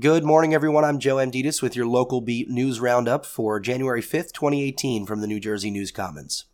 Good morning, everyone. I'm Joe Amditis with your local beat news roundup for January 5th, 2018 from the New Jersey News Commons.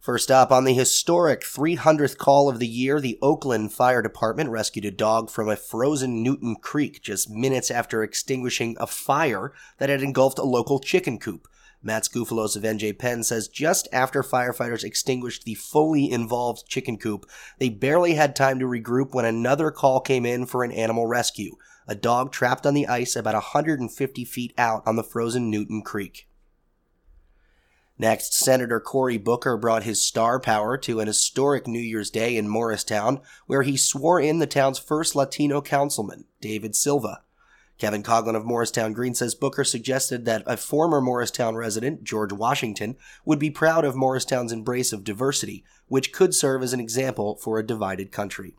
First up, on the historic 300th call of the year, the Oaklyn Fire Department rescued a dog from a frozen Newton Creek just minutes after extinguishing a fire that had engulfed a local chicken coop. Matt Skoufalos of NJ Pen says just after firefighters extinguished the fully involved chicken coop, they barely had time to regroup when another call came in for an animal rescue a dog trapped on the ice about 150 feet out on the frozen Newton Creek. Next, Senator Cory Booker brought his star power to an historic New Year's Day in Morristown, where he swore in the town's first Latino councilman, David Silva. Kevin Coughlin of Morristown Green says Booker suggested that a former Morristown resident, George Washington, would be proud of Morristown's embrace of diversity, which could serve as an example for a divided country.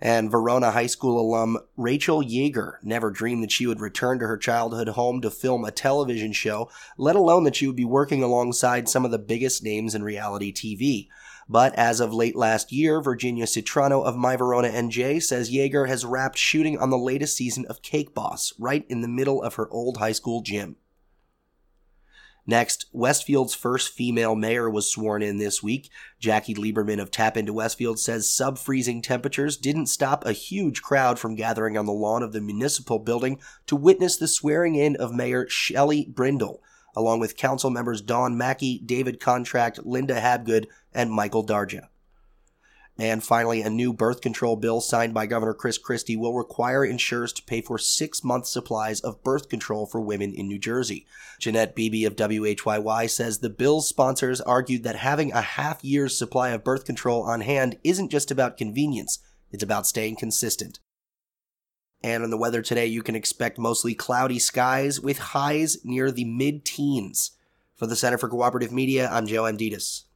And Verona High School alum Rachel Yeager never dreamed that she would return to her childhood home to film a television show, let alone that she would be working alongside some of the biggest names in reality TV. But as of late last year, Virginia Citrano of My Verona NJ says Yeager has wrapped shooting on the latest season of Cake Boss right in the middle of her old high school gym. Next, Westfield's first female mayor was sworn in this week. Jackie Lieberman of TAPinto Westfield says sub freezing temperatures didn't stop a huge crowd from gathering on the lawn of the municipal building to witness the swearing in of Mayor Shelley Brindle, along with council members Don Mackey, David Contract, Linda Habgood, and Michael Darja. And finally, a new birth control bill signed by Governor Chris Christie will require insurers to pay for six month supplies of birth control for women in New Jersey. Jeanette Beebe of WHYY says the bill's sponsors argued that having a half year's supply of birth control on hand isn't just about convenience, it's about staying consistent. And on the weather today, you can expect mostly cloudy skies with highs near the mid teens. For the Center for Cooperative Media, I'm Joe Amditis.